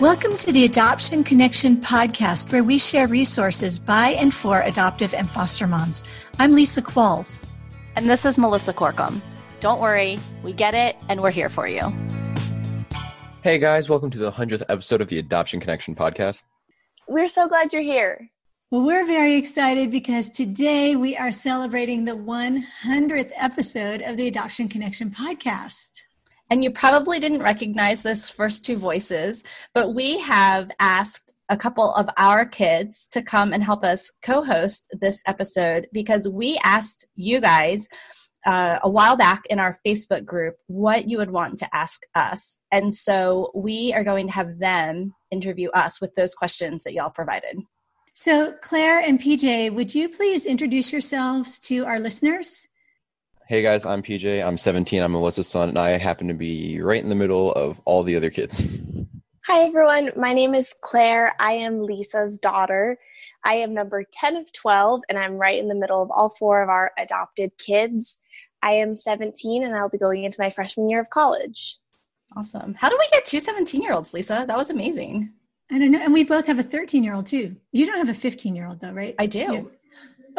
Welcome to the Adoption Connection podcast, where we share resources by and for adoptive and foster moms. I'm Lisa Qualls. And this is Melissa Corkum. Don't worry, we get it, and we're here for you. Hey guys, welcome to the 100th episode of the Adoption Connection podcast. We're so glad you're here. Well, we're very excited because today we are celebrating the 100th episode of the Adoption Connection podcast. And you probably didn't recognize those first two voices, but we have asked a couple of our kids to come and help us co host this episode because we asked you guys uh, a while back in our Facebook group what you would want to ask us. And so we are going to have them interview us with those questions that y'all provided. So, Claire and PJ, would you please introduce yourselves to our listeners? Hey guys, I'm PJ. I'm 17. I'm Melissa's son, and I happen to be right in the middle of all the other kids. Hi everyone, my name is Claire. I am Lisa's daughter. I am number 10 of 12, and I'm right in the middle of all four of our adopted kids. I am 17, and I'll be going into my freshman year of college. Awesome. How did we get two 17 year olds, Lisa? That was amazing. I don't know. And we both have a 13 year old too. You don't have a 15 year old though, right? I do. Yeah.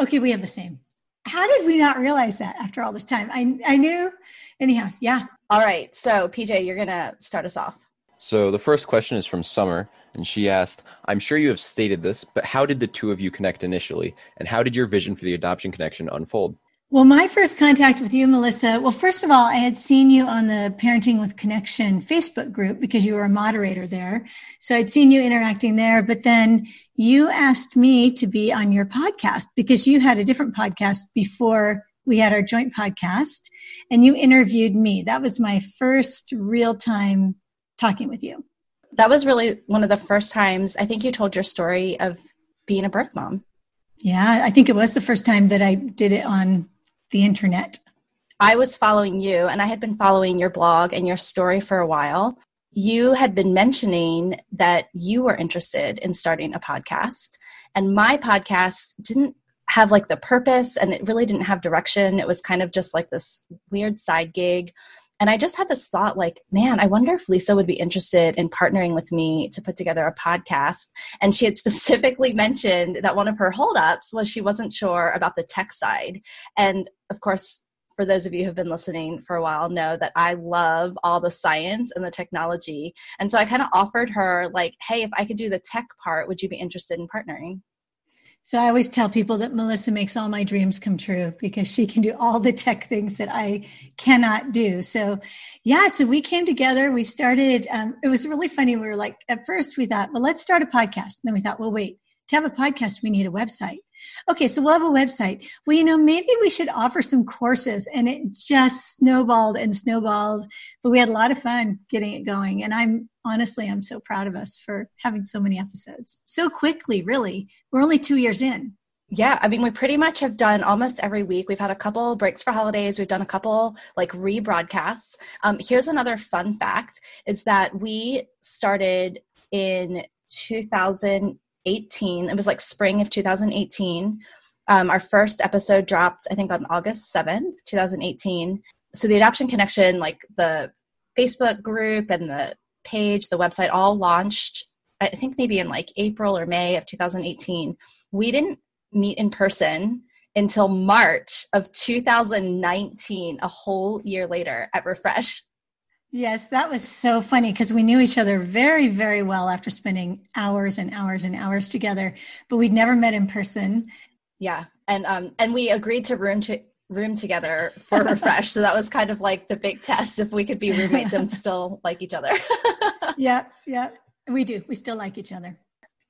Okay, we have the same how did we not realize that after all this time? I, I knew. Anyhow, yeah. All right. So, PJ, you're going to start us off. So, the first question is from Summer, and she asked I'm sure you have stated this, but how did the two of you connect initially? And how did your vision for the adoption connection unfold? Well, my first contact with you, Melissa, well, first of all, I had seen you on the Parenting with Connection Facebook group because you were a moderator there. So I'd seen you interacting there, but then you asked me to be on your podcast because you had a different podcast before we had our joint podcast and you interviewed me. That was my first real time talking with you. That was really one of the first times I think you told your story of being a birth mom. Yeah, I think it was the first time that I did it on the internet? I was following you and I had been following your blog and your story for a while. You had been mentioning that you were interested in starting a podcast, and my podcast didn't have like the purpose and it really didn't have direction. It was kind of just like this weird side gig. And I just had this thought like, man, I wonder if Lisa would be interested in partnering with me to put together a podcast. And she had specifically mentioned that one of her holdups was she wasn't sure about the tech side. And of course, for those of you who've been listening for a while know that I love all the science and the technology. And so I kind of offered her like, hey, if I could do the tech part, would you be interested in partnering? So I always tell people that Melissa makes all my dreams come true because she can do all the tech things that I cannot do. So, yeah, so we came together. We started, um, it was really funny. We were like, at first we thought, well, let's start a podcast. And then we thought, well, wait, to have a podcast, we need a website. Okay, so we'll have a website. Well, you know, maybe we should offer some courses. And it just snowballed and snowballed. But we had a lot of fun getting it going. And I'm honestly, I'm so proud of us for having so many episodes so quickly, really. We're only two years in. Yeah, I mean, we pretty much have done almost every week. We've had a couple breaks for holidays. We've done a couple like rebroadcasts. Um, here's another fun fact: is that we started in 2000 18. It was like spring of 2018. Um, our first episode dropped, I think, on August 7th, 2018. So the Adoption Connection, like the Facebook group and the page, the website, all launched, I think maybe in like April or May of 2018. We didn't meet in person until March of 2019, a whole year later at Refresh. Yes, that was so funny because we knew each other very, very well after spending hours and hours and hours together, but we'd never met in person. Yeah, and um, and we agreed to room to room together for refresh, so that was kind of like the big test if we could be roommates and still like each other. yeah, yeah, we do. We still like each other.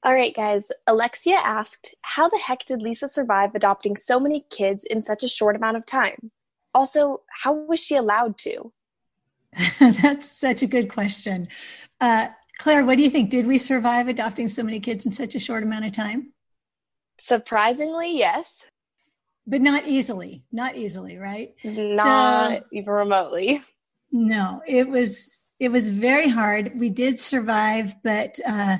All right, guys. Alexia asked, "How the heck did Lisa survive adopting so many kids in such a short amount of time? Also, how was she allowed to?" That's such a good question. Uh, Claire, what do you think? Did we survive adopting so many kids in such a short amount of time? Surprisingly, yes. But not easily. Not easily, right? Not so, even remotely. No, it was it was very hard. We did survive, but uh,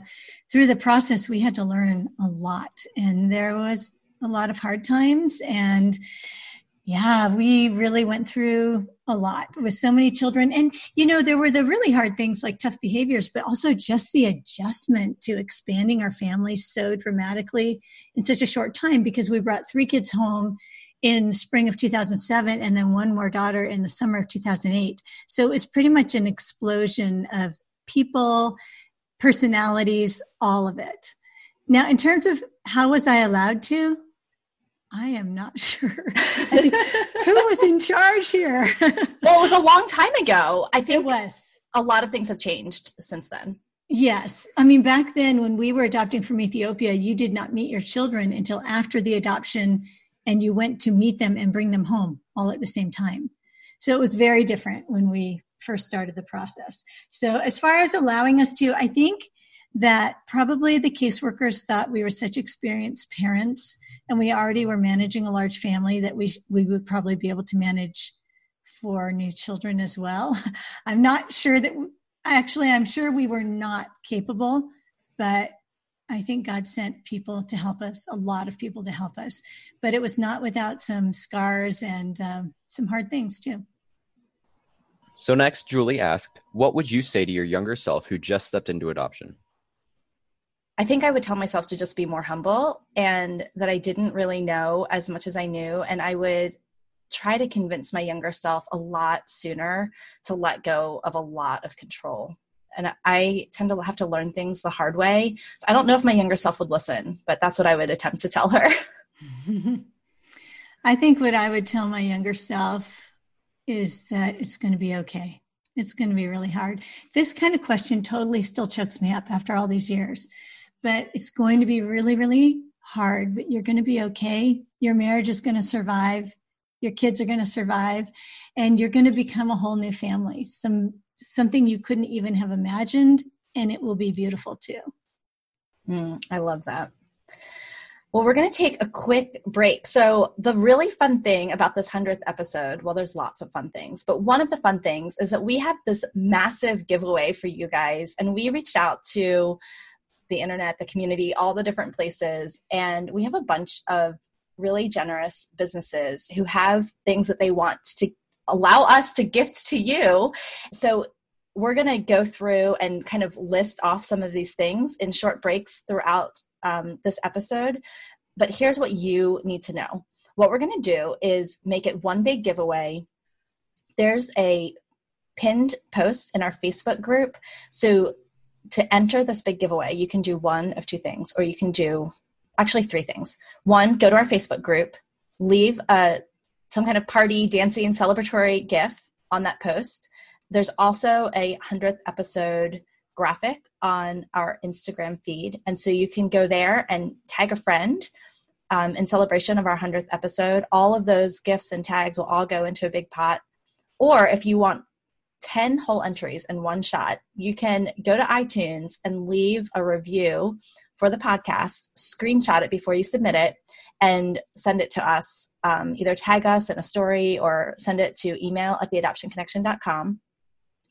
through the process, we had to learn a lot, and there was a lot of hard times and Yeah, we really went through a lot with so many children. And, you know, there were the really hard things like tough behaviors, but also just the adjustment to expanding our family so dramatically in such a short time because we brought three kids home in spring of 2007 and then one more daughter in the summer of 2008. So it was pretty much an explosion of people, personalities, all of it. Now, in terms of how was I allowed to? I am not sure. Who was in charge here? well, it was a long time ago. I think it was. A lot of things have changed since then. Yes. I mean, back then when we were adopting from Ethiopia, you did not meet your children until after the adoption and you went to meet them and bring them home all at the same time. So it was very different when we first started the process. So, as far as allowing us to, I think that probably the caseworkers thought we were such experienced parents and we already were managing a large family that we we would probably be able to manage for new children as well. I'm not sure that actually I'm sure we were not capable, but I think God sent people to help us, a lot of people to help us. But it was not without some scars and um, some hard things too. So, next, Julie asked, What would you say to your younger self who just stepped into adoption? I think I would tell myself to just be more humble and that I didn't really know as much as I knew. And I would try to convince my younger self a lot sooner to let go of a lot of control. And I tend to have to learn things the hard way. So I don't know if my younger self would listen, but that's what I would attempt to tell her. I think what I would tell my younger self is that it's going to be okay. It's going to be really hard. This kind of question totally still chokes me up after all these years but it's going to be really, really hard, but you're going to be okay. Your marriage is going to survive. Your kids are going to survive and you're going to become a whole new family. Some something you couldn't even have imagined and it will be beautiful too. Mm, I love that. Well, we're going to take a quick break. So, the really fun thing about this 100th episode, well, there's lots of fun things, but one of the fun things is that we have this massive giveaway for you guys. And we reached out to the internet, the community, all the different places. And we have a bunch of really generous businesses who have things that they want to allow us to gift to you. So we're going to go through and kind of list off some of these things in short breaks throughout um, this episode. But here's what you need to know. What we're going to do is make it one big giveaway. There's a pinned post in our Facebook group. So to enter this big giveaway, you can do one of two things, or you can do actually three things. One, go to our Facebook group, leave a some kind of party, dancing, celebratory GIF on that post. There's also a hundredth episode graphic on our Instagram feed, and so you can go there and tag a friend. Um, in celebration of our 100th episode, all of those gifts and tags will all go into a big pot. Or if you want 10 whole entries in one shot, you can go to iTunes and leave a review for the podcast, screenshot it before you submit it, and send it to us. Um, either tag us in a story or send it to email at theadoptionconnection.com.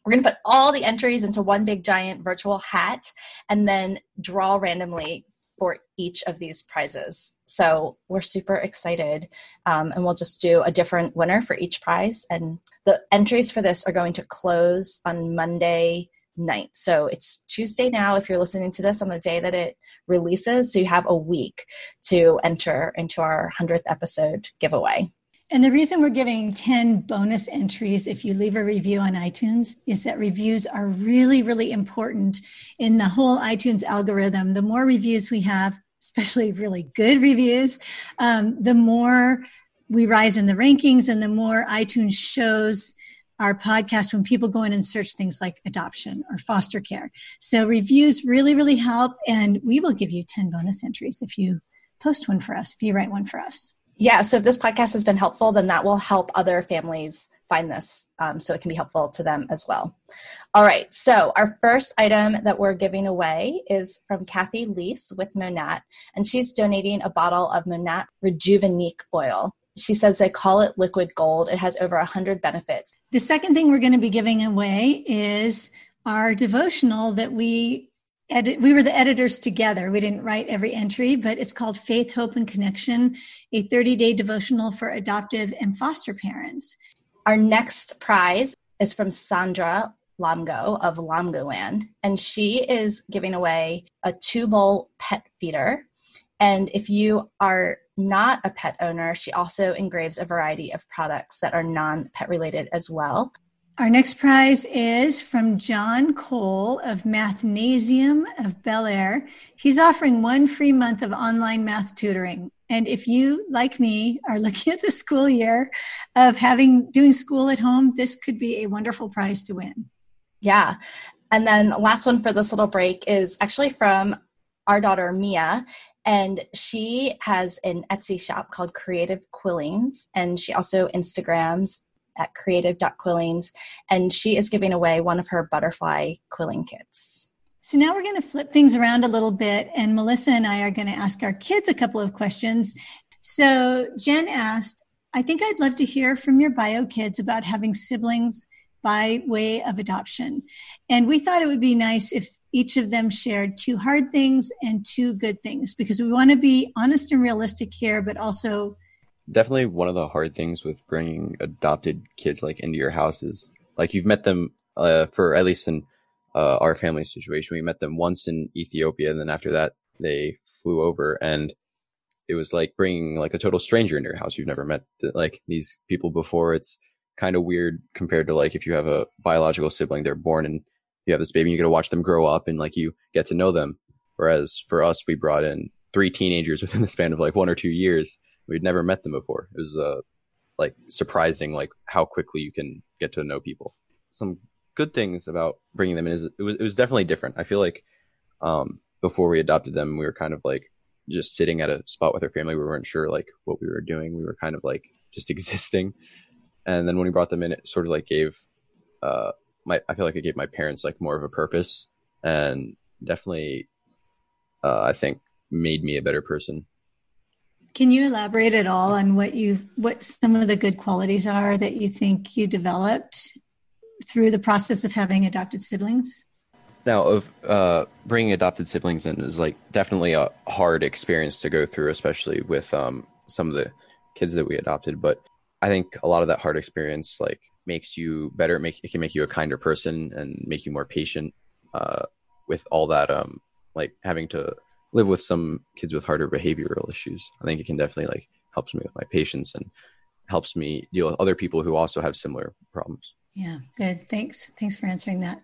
We're going to put all the entries into one big giant virtual hat and then draw randomly for each of these prizes. So we're super excited. Um, and we'll just do a different winner for each prize. And the entries for this are going to close on Monday night. So it's Tuesday now if you're listening to this on the day that it releases. So you have a week to enter into our 100th episode giveaway. And the reason we're giving 10 bonus entries if you leave a review on iTunes is that reviews are really, really important in the whole iTunes algorithm. The more reviews we have, especially really good reviews, um, the more we rise in the rankings and the more iTunes shows our podcast when people go in and search things like adoption or foster care. So reviews really, really help. And we will give you 10 bonus entries if you post one for us, if you write one for us yeah, so if this podcast has been helpful, then that will help other families find this um, so it can be helpful to them as well. All right, so our first item that we're giving away is from Kathie Leese with Monat, and she's donating a bottle of Monat Rejuveniqe oil. She says they call it liquid gold. It has over 100 benefits. The second thing we're going to be giving away is our devotional that we edit we were the editors together we didn't write every entry but it's called faith hope and connection a 30-day devotional for adoptive and foster parents our next prize is from sandra Lamgo of LamgoLand, and she is giving away a two bowl pet feeder. And if you are not a pet owner, she also engraves a variety of products that are non pet related as well. Our next prize is from John Cole of Mathnasium of Bel Air. He's offering one free month of online math tutoring. And if you, like me, are looking at the school year of having doing school at home, this could be a wonderful prize to win. Yeah. And then last one for this little break is actually from our daughter Mia. And she has an Etsy shop called Creative Quillings. And she also Instagrams at creative.quillings. And she is giving away one of her butterfly quilling kits. So now we're going to flip things around a little bit. And Melissa and I are going to ask our kids a couple of questions. So Jen asked, I think I'd love to hear from your bio kids about having siblings by way of adoption. And we thought it would be nice if each of them shared two hard things and two good things because we want to be honest and realistic here, but also. Definitely one of the hard things with bringing adopted kids like into your house is like you've met them uh, for at least in uh, our family situation. We met them once in Ethiopia, and then after that, they flew over, and it was like bringing like a total stranger into your house. You've never met the, like these people before. It's kind of weird compared to like if you have a biological sibling, they're born and you have this baby, you get to watch them grow up and like you get to know them. Whereas for us, we brought in three teenagers within the span of like one or two years. We'd never met them before. It was uh, like surprising, like how quickly you can get to know people. Some good things about bringing them in is it was, it was definitely different. I feel like um, before we adopted them, we were kind of like just sitting at a spot with our family. We weren't sure like what we were doing. We were kind of like just existing and then when we brought them in, it sort of like gave uh, my I feel like it gave my parents like more of a purpose, and definitely uh, I think made me a better person. Can you elaborate at all on what you what some of the good qualities are that you think you developed through the process of having adopted siblings? Now, of uh, bringing adopted siblings in is like definitely a hard experience to go through, especially with um, some of the kids that we adopted. But I think a lot of that hard experience like makes you better. It, make, it can make you a kinder person and make you more patient uh, with all that. Um, like having to live with some kids with harder behavioral issues. I think it can definitely like helps me with my patience and helps me deal with other people who also have similar problems. Yeah, good. Thanks. Thanks for answering that.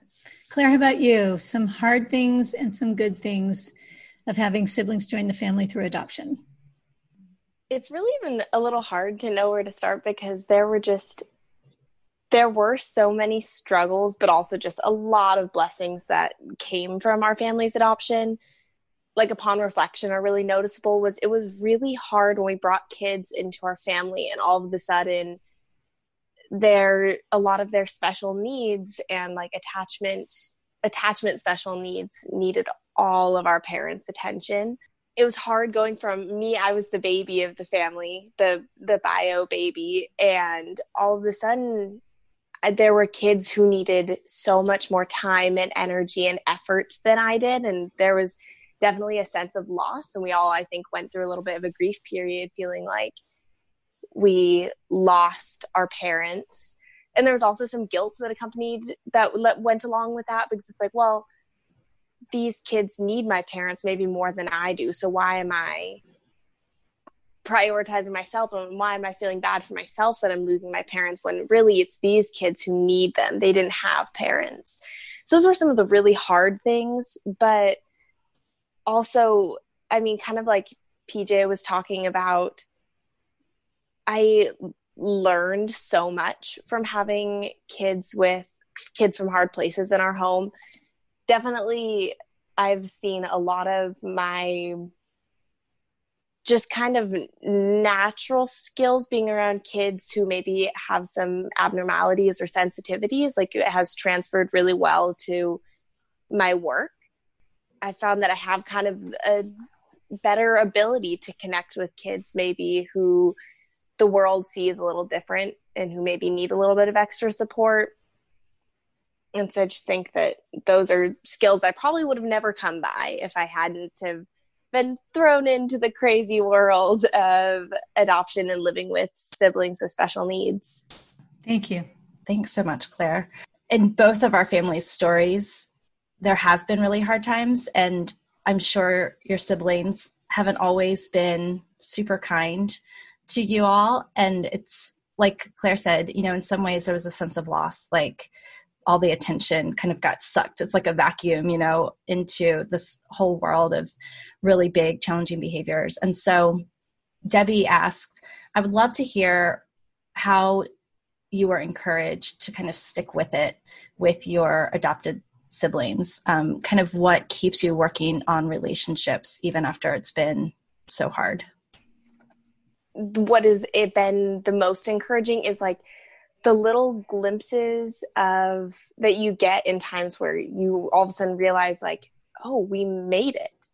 Claire, how about you? Some hard things and some good things of having siblings join the family through adoption it's really even a little hard to know where to start because there were just there were so many struggles but also just a lot of blessings that came from our family's adoption like upon reflection are really noticeable was it was really hard when we brought kids into our family and all of a sudden their a lot of their special needs and like attachment attachment special needs needed all of our parents attention. It was hard going from me i was the baby of the family the the bio baby and all of a sudden uh, there were kids who needed so much more time and energy and effort than i did and there was definitely a sense of loss and we all i think went through a little bit of a grief period feeling like we lost our parents and there was also some guilt that accompanied that went along with that because it's like well these kids need my parents maybe more than I do. So why am I prioritizing myself and why am I feeling bad for myself that I'm losing my parents when really it's these kids who need them. They didn't have parents. So those were some of the really hard things, but also I mean kind of like PJ was talking about I learned so much from having kids with kids from hard places in our home. Definitely I've seen a lot of my just kind of natural skills being around kids who maybe have some abnormalities or sensitivities like it has transferred really well to my work i found that i have kind of a better ability to connect with kids maybe who the world sees a little different and who maybe need a little bit of extra support and so I just think that those are skills I probably would have never come by if I hadn't have been thrown into the crazy world of adoption and living with siblings with special needs. Thank you. Thanks so much, Claire. In both of our families' stories, there have been really hard times, and I'm sure your siblings haven't always been super kind to you all. And it's like Claire said, you know, in some ways there was a sense of loss. Like all the attention kind of got sucked. It's like a vacuum, you know, into this whole world of really big, challenging behaviors. And so Debbie asked, I would love to hear how you were encouraged to kind of stick with it with your adopted siblings. Um, kind of what keeps you working on relationships even after it's been so hard. What has it been the most encouraging is like the little glimpses of that you get in times where you all of a sudden realize like oh we made it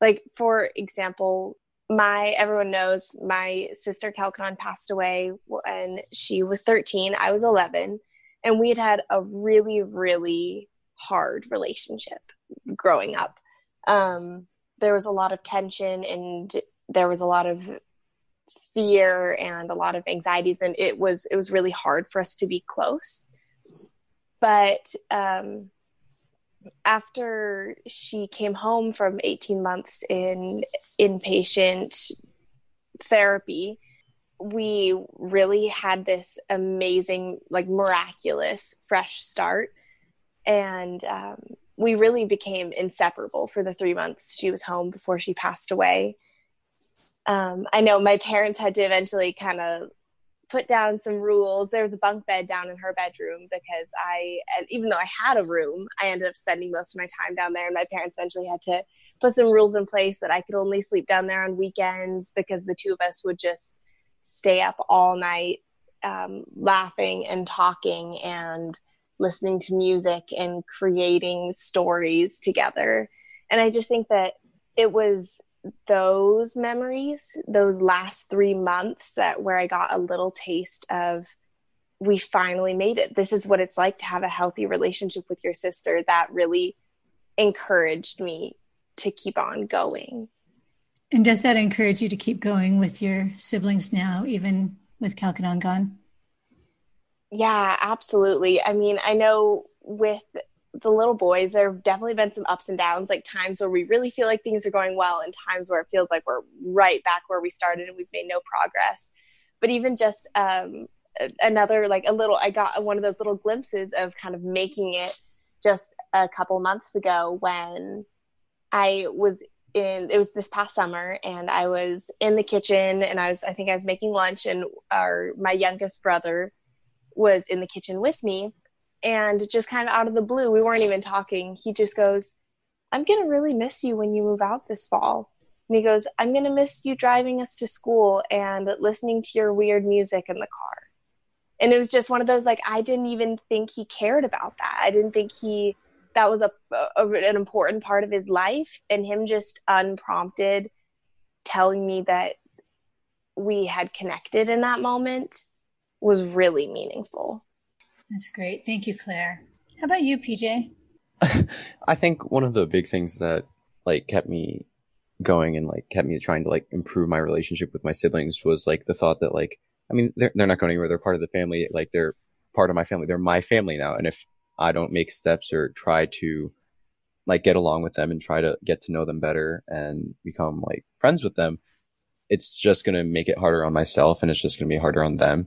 like for example my everyone knows my sister Kalkidan passed away when she was 13 i was 11 and we had had a really really hard relationship growing up. Um, there was a lot of tension and there was a lot of fear and a lot of anxieties and it was it was really hard for us to be close. But um, after she came home from 18 months in inpatient therapy we really had this amazing like miraculous fresh start and um, we really became inseparable for the three months she was home before she passed away um, I know my parents had to eventually kind of put down some rules. There was a bunk bed down in her bedroom because I, even though I had a room, I ended up spending most of my time down there. And my parents eventually had to put some rules in place that I could only sleep down there on weekends because the two of us would just stay up all night um, laughing and talking and listening to music and creating stories together. And I just think that it was those memories, those last three months that where I got a little taste of we finally made it. This is what it's like to have a healthy relationship with your sister that really encouraged me to keep on going. And does that encourage you to keep going with your siblings now, even with Kalkidan gone? Yeah, absolutely. I mean, I know with the little boys, there have definitely been some ups and downs, like times where we really feel like things are going well, and times where it feels like we're right back where we started and we've made no progress. But even just um, another, like a little, I got one of those little glimpses of kind of making it just a couple months ago when I was in, it was this past summer, and I was in the kitchen and I was, I think I was making lunch, and our, my youngest brother was in the kitchen with me and just kind of out of the blue, we weren't even talking. He just goes, I'm going to really miss you when you move out this fall. And he goes, I'm going to miss you driving us to school and listening to your weird music in the car. And it was just one of those, like, I didn't even think he cared about that. I didn't think he, that was a, a an important part of his life. And him just unprompted telling me that we had connected in that moment was really meaningful. That's great. Thank you, Claire. How about you, PJ? I think one of the big things that like kept me going and like kept me trying to like improve my relationship with my siblings was like the thought that like I mean they're they're not going anywhere. They're part of the family. Like they're part of my family. They're my family now. And if I don't make steps or try to like get along with them and try to get to know them better and become like friends with them, it's just going to make it harder on myself and it's just going to be harder on them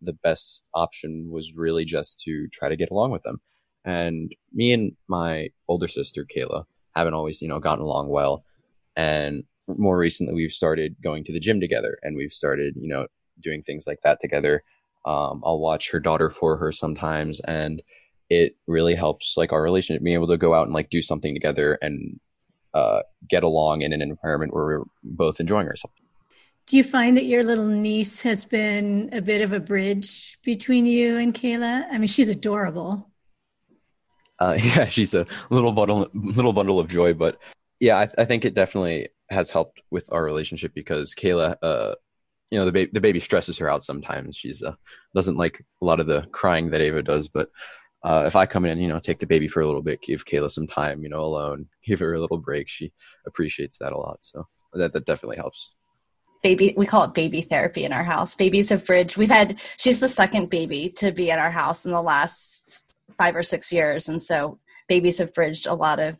the best option was really just to try to get along with them. And me and my older sister, Kayla, haven't always, you know, gotten along well. And more recently, we've started going to the gym together and we've started, you know, doing things like that together. Um, I'll watch her daughter for her sometimes and it really helps like our relationship being able to go out and like do something together and uh, get along in an environment where we're both enjoying ourselves. Do you find that your little niece has been a bit of a bridge between you and Kayla? I mean, she's adorable. Uh, yeah, she's a little bundle, little bundle of joy. But yeah, I, I think it definitely has helped with our relationship because Kayla, uh, you know, the baby, the baby stresses her out sometimes. She's uh, doesn't like a lot of the crying that Ava does, but uh, if I come in you know take the baby for a little bit, give Kayla some time, you know, alone, give her a little break, she appreciates that a lot. So that that definitely helps. Baby, we call it baby therapy in our house. Babies have bridged. We've had she's the second baby to be at our house in the last five or six years, and so babies have bridged a lot of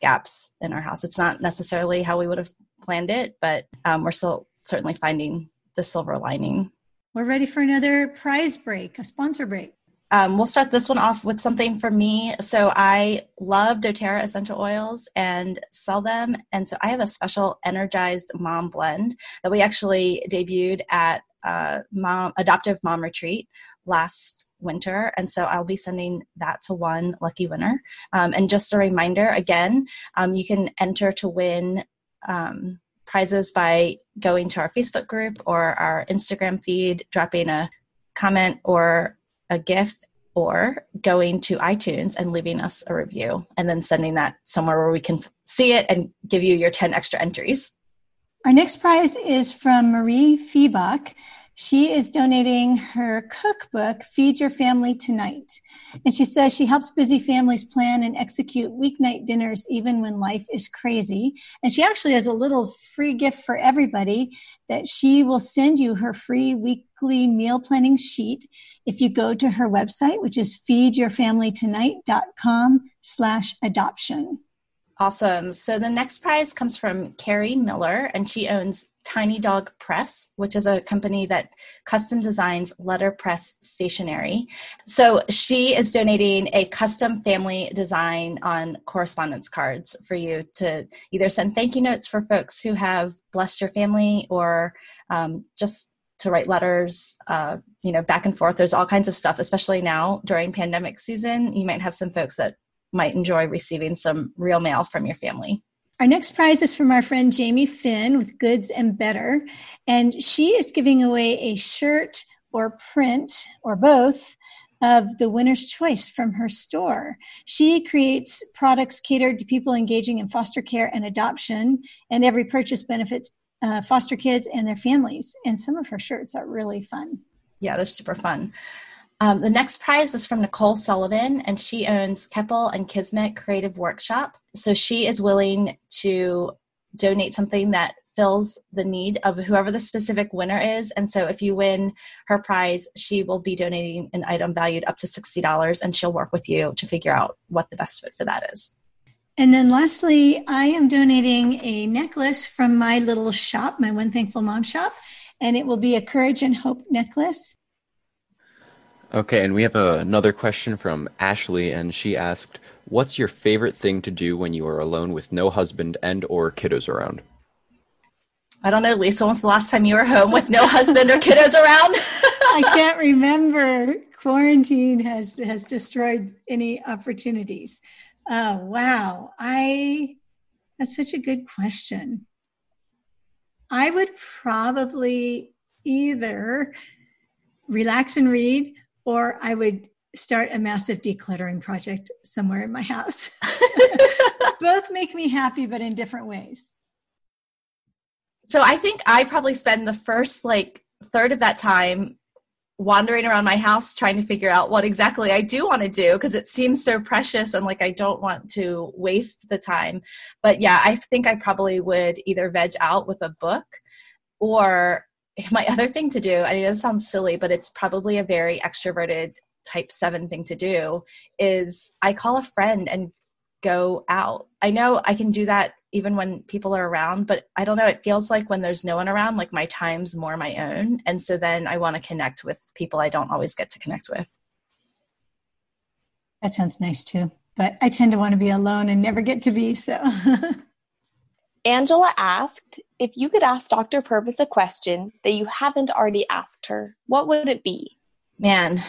gaps in our house. It's not necessarily how we would have planned it, but um, we're still certainly finding the silver lining. We're ready for another prize break, a sponsor break. Um, we'll start this one off with something for me. So I love doTERRA essential oils and sell them. And so I have a special energized mom blend that we actually debuted at uh, mom adoptive mom retreat last winter and so i'll be sending that to one lucky winner um, and just a reminder again um, you can enter to win um, prizes by going to our facebook group or our instagram feed dropping a comment or a GIF or going to iTunes and leaving us a review and then sending that somewhere where we can see it and give you your 10 extra entries. Our next prize is from Marie Feebach. She is donating her cookbook, Feed Your Family Tonight. And she says she helps busy families plan and execute weeknight dinners even when life is crazy. And she actually has a little free gift for everybody that she will send you her free weekly meal planning sheet if you go to her website, which is feedyourfamilytonight.com slash adoption. Awesome. So the next prize comes from Carrie Miller, and she owns Tiny Dog Press, which is a company that custom designs letterpress stationery. So she is donating a custom family design on correspondence cards for you to either send thank you notes for folks who have blessed your family or um, just to write letters, uh, you know, back and forth. There's all kinds of stuff, especially now during pandemic season. You might have some folks that might enjoy receiving some real mail from your family. Our next prize is from our friend Jamie Finn with Goods and Better. And she is giving away a shirt or print or both of the winner's choice from her store. She creates products catered to people engaging in foster care and adoption, and every purchase benefits uh, foster kids and their families. And some of her shirts are really fun. Yeah, they're super fun. Um, the next prize is from Nicole Sullivan, and she owns Keppel and Kismet Creative Workshop. So she is willing to donate something that fills the need of whoever the specific winner is. And so if you win her prize, she will be donating an item valued up to $60 and she'll work with you to figure out what the best fit for that is. And then lastly, I am donating a necklace from my little shop, my One Thankful Mom shop, and it will be a Courage and Hope necklace. Okay, and we have a, another question from Ashley, and she asked, "What's your favorite thing to do when you are alone with no husband and or kiddos around?" I don't know, Lisa. When was the last time you were home with no husband or kiddos around? I can't remember. Quarantine has has destroyed any opportunities. Oh wow, I that's such a good question. I would probably either relax and read or I would start a massive decluttering project somewhere in my house. Both make me happy, but in different ways. So I think I probably spend the first like third of that time wandering around my house trying to figure out what exactly I do want to do because it seems so precious and like I don't want to waste the time. But yeah, I think I probably would either veg out with a book or my other thing to do, I mean, it sounds silly, but it's probably a very extroverted type seven thing to do is I call a friend and go out. I know I can do that even when people are around, but I don't know. It feels like when there's no one around, like my time's more my own. And so then I want to connect with people I don't always get to connect with. That sounds nice too. But I tend to want to be alone and never get to be. So Angela asked if you could ask Dr. Purvis a question that you haven't already asked her, what would it be? Man,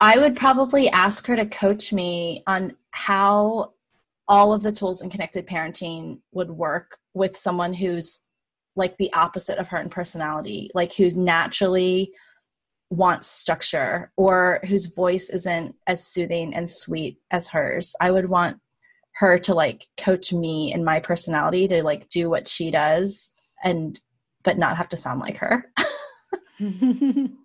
I would probably ask her to coach me on how all of the tools in connected parenting would work with someone who's like the opposite of her in personality, like who naturally wants structure or whose voice isn't as soothing and sweet as hers. I would want her to like coach me and my personality to like do what she does and but not have to sound like her.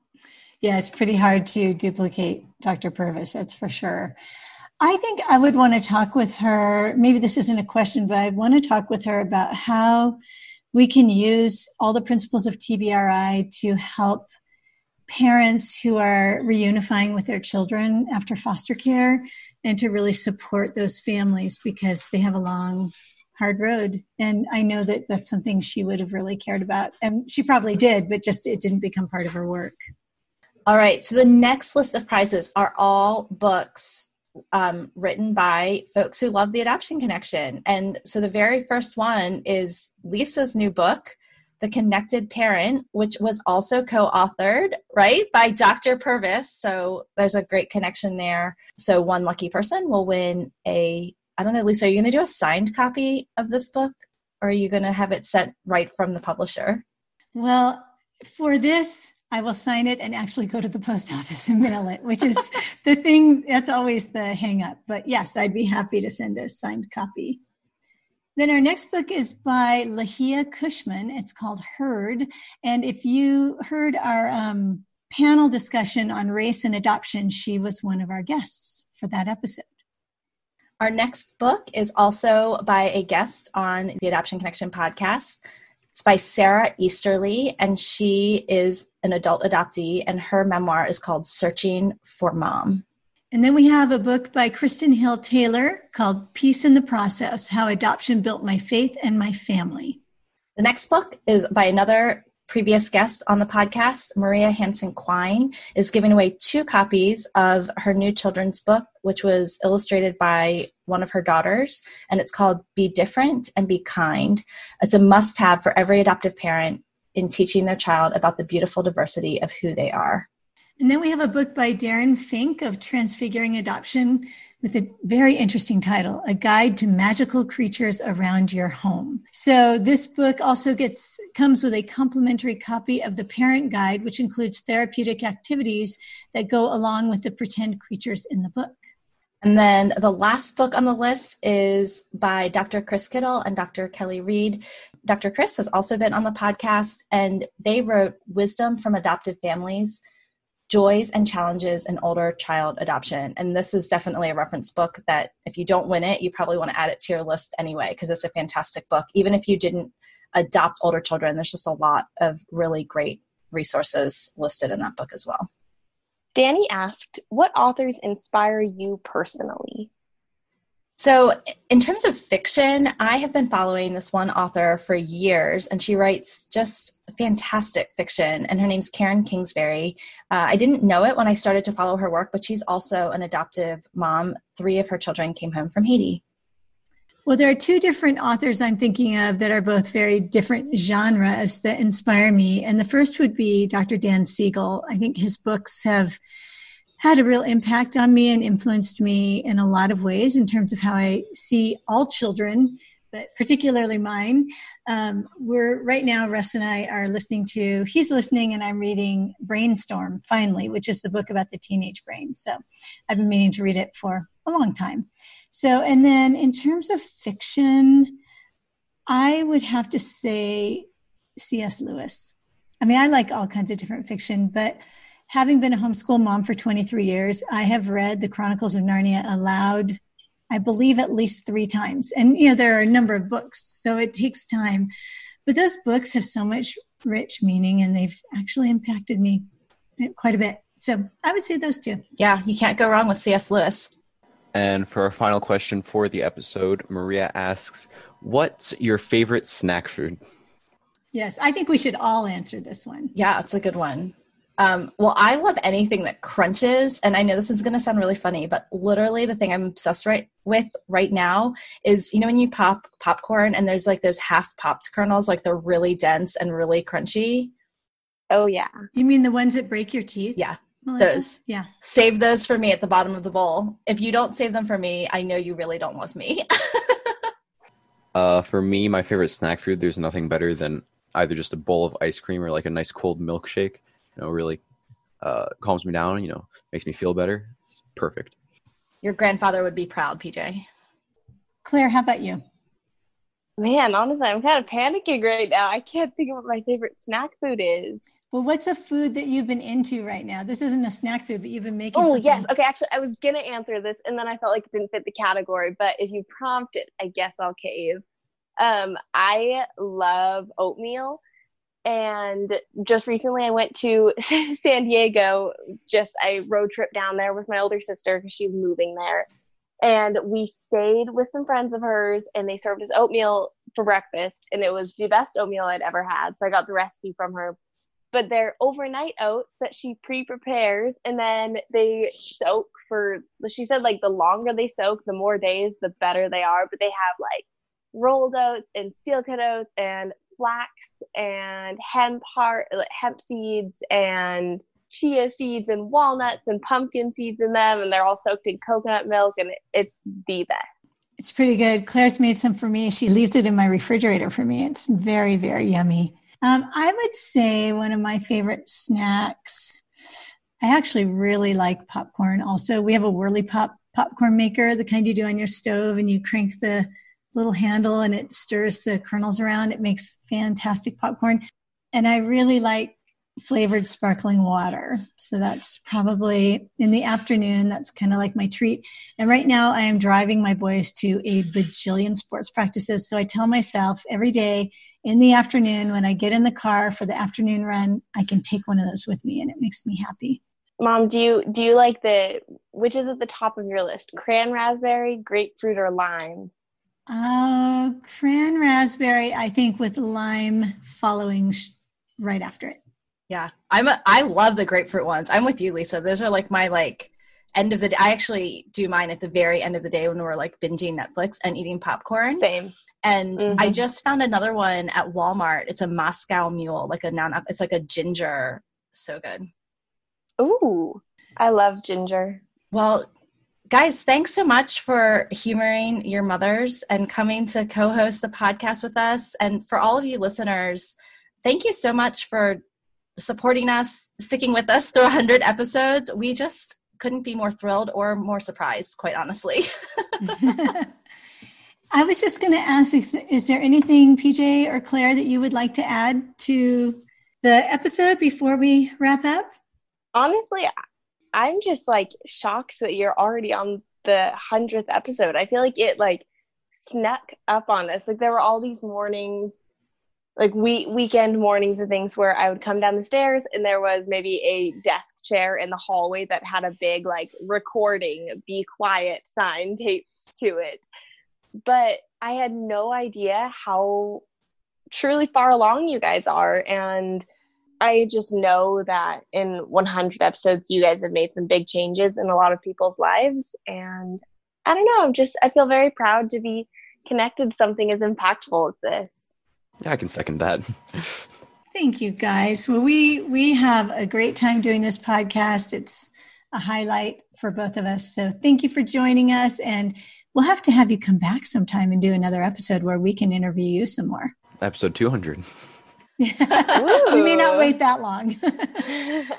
Yeah, it's pretty hard to duplicate Dr. Purvis, that's for sure. I think I would want to talk with her. Maybe this isn't a question, but I want to talk with her about how we can use all the principles of TBRI to help parents who are reunifying with their children after foster care and to really support those families because they have a long hard road. And i know that that's something she would have really cared about. And she probably did but just it didn't become part of her work. All right. So the next list of prizes are all books um, written by folks who love the adoption connection. And so the very first one is lisa's new book the Connected Parent, which was also co authored, right, by Dr. Purvis. So there's a great connection there. So one lucky person will win a, I don't know, Lisa, are you going to do a signed copy of this book or are you going to have it sent right from the publisher? Well, for this, I will sign it and actually go to the post office and mail it, which is the thing that's always the hang up. But yes, I'd be happy to send a signed copy. Then our next book is by Ligia Cushman. It's called Heard. And if you heard our um, panel discussion on race and adoption, she was one of our guests for that episode. Our next book is also by a guest on the Adoption Connection podcast. It's by Sara Easterly, and she is an adult adoptee, and her memoir is called Searching for Mom. And then we have a book by Kristen Hill Taylor called Peace in the Process How Adoption Built My Faith and My Family. The next book is by another previous guest on the podcast, Maria Hansen-Quine, is giving away two copies of her new children's book, which was illustrated by one of her daughters, and it's called Be Different and Be Kind. It's a must have for every adoptive parent in teaching their child about the beautiful diversity of who they are. And then we have a book by Darren Fink of Transfiguring Adoption with a very interesting title, A Guide to Magical Creatures Around Your Home. So this book also gets comes with a complimentary copy of the parent guide which includes therapeutic activities that go along with the pretend creatures in the book. And then the last book on the list is by Dr. Chris Kittle and Dr. Kelly Reed. Dr. Chris has also been on the podcast, and they wrote Wisdom from Adoptive Families joys and challenges in older child adoption. And this is definitely a reference book that if you don't win it, you probably want to add it to your list anyway, because it's a fantastic book. Even if you didn't adopt older children, there's just a lot of really great resources listed in that book as well. Danny asked, What authors inspire you personally? So, in terms of fiction, I have been following this one author for years, and she writes just fantastic fiction. And her name's Karen Kingsbury. Uh, I didn't know it when I started to follow her work, but she's also an adoptive mom. Three of her children came home from Haiti. Well, there are two different authors I'm thinking of that are both very different genres that inspire me. And the first would be Dr. Dan Siegel. I think his books have had a real impact on me and influenced me in a lot of ways in terms of how I see all children, but particularly mine. Um, we're right now, Russ and I are listening to, he's listening and I'm reading Brainstorm finally, which is the book about the teenage brain. So I've been meaning to read it for a long time. So, and then in terms of fiction, I would have to say C.S. Lewis. I mean, I like all kinds of different fiction, but having been a homeschool mom for 23 years, I have read the Chronicles of Narnia aloud, I believe at least three times. And, you know, there are a number of books, so it takes time. But those books have so much rich meaning and they've actually impacted me quite a bit. So I would say those two. Yeah, you can't go wrong with C.S. Lewis. And for our final question for the episode, Maria asks, What's your favorite snack food? Yes, I think we should all answer this one. Yeah, it's a good one. Um, well, I love anything that crunches, and I know this is going to sound really funny, but literally the thing I'm obsessed right with right now is you know when you pop popcorn and there's like those half popped kernels, like they're really dense and really crunchy. Oh yeah, you mean the ones that break your teeth? Yeah, Melissa? those. Yeah, save those for me at the bottom of the bowl. If you don't save them for me, I know you really don't love me. uh, for me, my favorite snack food. There's nothing better than either just a bowl of ice cream or like a nice cold milkshake you know, really uh, calms me down, you know, makes me feel better. It's perfect. Your grandfather would be proud, PJ. Claire, how about you? Man, honestly, I'm kind of panicking right now. I can't think of what my favorite snack food is. Well, what's a food that you've been into right now? This isn't a snack food, but you've been making. Oh something. yes, okay. Actually, I was gonna answer this, and then I felt like it didn't fit the category. But if you prompt it, I guess I'll cave. Um, I love oatmeal, and just recently I went to San Diego. Just I road trip down there with my older sister because she's moving there, and we stayed with some friends of hers, and they served us oatmeal for breakfast, and it was the best oatmeal I'd ever had. So I got the recipe from her but they're overnight oats that she pre-prepares and then they soak for she said like the longer they soak the more days the better they are but they have like rolled oats and steel cut oats and flax and hemp heart hemp seeds and chia seeds and walnuts and pumpkin seeds in them and they're all soaked in coconut milk and it's the best it's pretty good claire's made some for me she leaves it in my refrigerator for me it's very very yummy um, I would say one of my favorite snacks. I actually really like popcorn. Also, we have a Whirley Pop popcorn maker, the kind you do on your stove, and you crank the little handle and it stirs the kernels around. It makes fantastic popcorn. And I really like flavored sparkling water. So that's probably in the afternoon. That's kind of like my treat. And right now I am driving my boys to a bajillion sports practices. So I tell myself every day in the afternoon when I get in the car for the afternoon run, I can take one of those with me and it makes me happy. Mom, do you do you like the which is at the top of your list? Cran raspberry, grapefruit, or lime? Uh, cran raspberry, I think with lime following sh- right after it. Yeah, I'm a, I love the grapefruit ones. I'm with you, Lisa. Those are like my like end of the day. I actually do mine at the very end of the day when we're like binging Netflix and eating popcorn. Same. And mm-hmm. I just found another one at Walmart. It's a Moscow Mule, like a non. It's like a ginger. So good. Ooh, I love ginger. Well, guys, thanks so much for humoring your mothers and coming to co-host the podcast with us. And for all of you listeners, thank you so much for supporting us, sticking with us through 100 episodes. We just couldn't be more thrilled or more surprised, quite honestly. I was just going to ask is, is there anything, PJ or Claire, that you would like to add to the episode before we wrap up? Honestly, I'm just like shocked that you're already on the 100th episode. I feel like it like snuck up on us. Like there were all these mornings like we weekend mornings and things where I would come down the stairs and there was maybe a desk chair in the hallway that had a big like recording be quiet sign taped to it but I had no idea how truly far along you guys are. And I just know that in 100 episodes, you guys have made some big changes in a lot of people's lives. And I don't know, I'm just, I feel very proud to be connected to something as impactful as this. Yeah, I can second that. Thank you guys. Well, we we have a great time doing this podcast. It's a highlight for both of us. So thank you for joining us and we'll have to have you come back sometime and do another episode where we can interview you some more. Episode 200. we may not wait that long.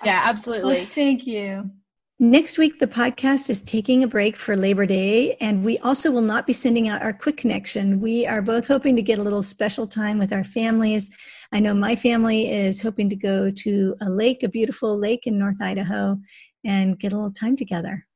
yeah, absolutely. Well, thank you. Next week, the podcast is taking a break for Labor Day, and we also will not be sending out our quick connection. We are both hoping to get a little special time with our families. I know my family is hoping to go to a lake, a beautiful lake in North Idaho, and get a little time together.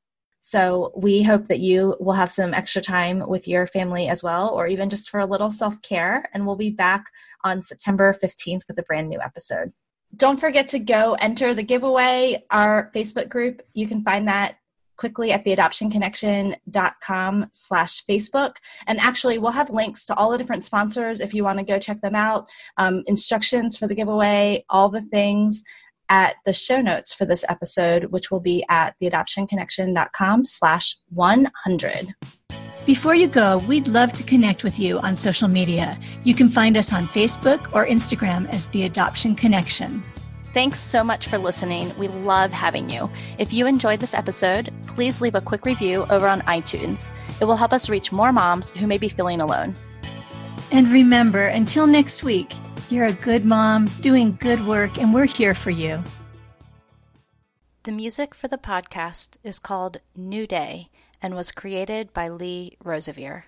So we hope that you will have some extra time with your family as well, or even just for a little self care. And we'll be back on September 15th with a brand new episode. Don't forget to go enter the giveaway, our Facebook group. You can find that quickly at theadoptionconnection.com slash facebook and actually we'll have links to all the different sponsors if you want to go check them out um, instructions for the giveaway all the things at the show notes for this episode, which will be at theadoptionconnection.com slash 100. Before you go, we'd love to connect with you on social media. You can find us on Facebook or Instagram as The Adoption Connection. Thanks so much for listening. We love having you. If you enjoyed this episode, please leave a quick review over on iTunes. It will help us reach more moms who may be feeling alone. And remember, until next week, you're a good mom, doing good work, and we're here for you. The music for the podcast is called New Day and was created by Lee Rosevere.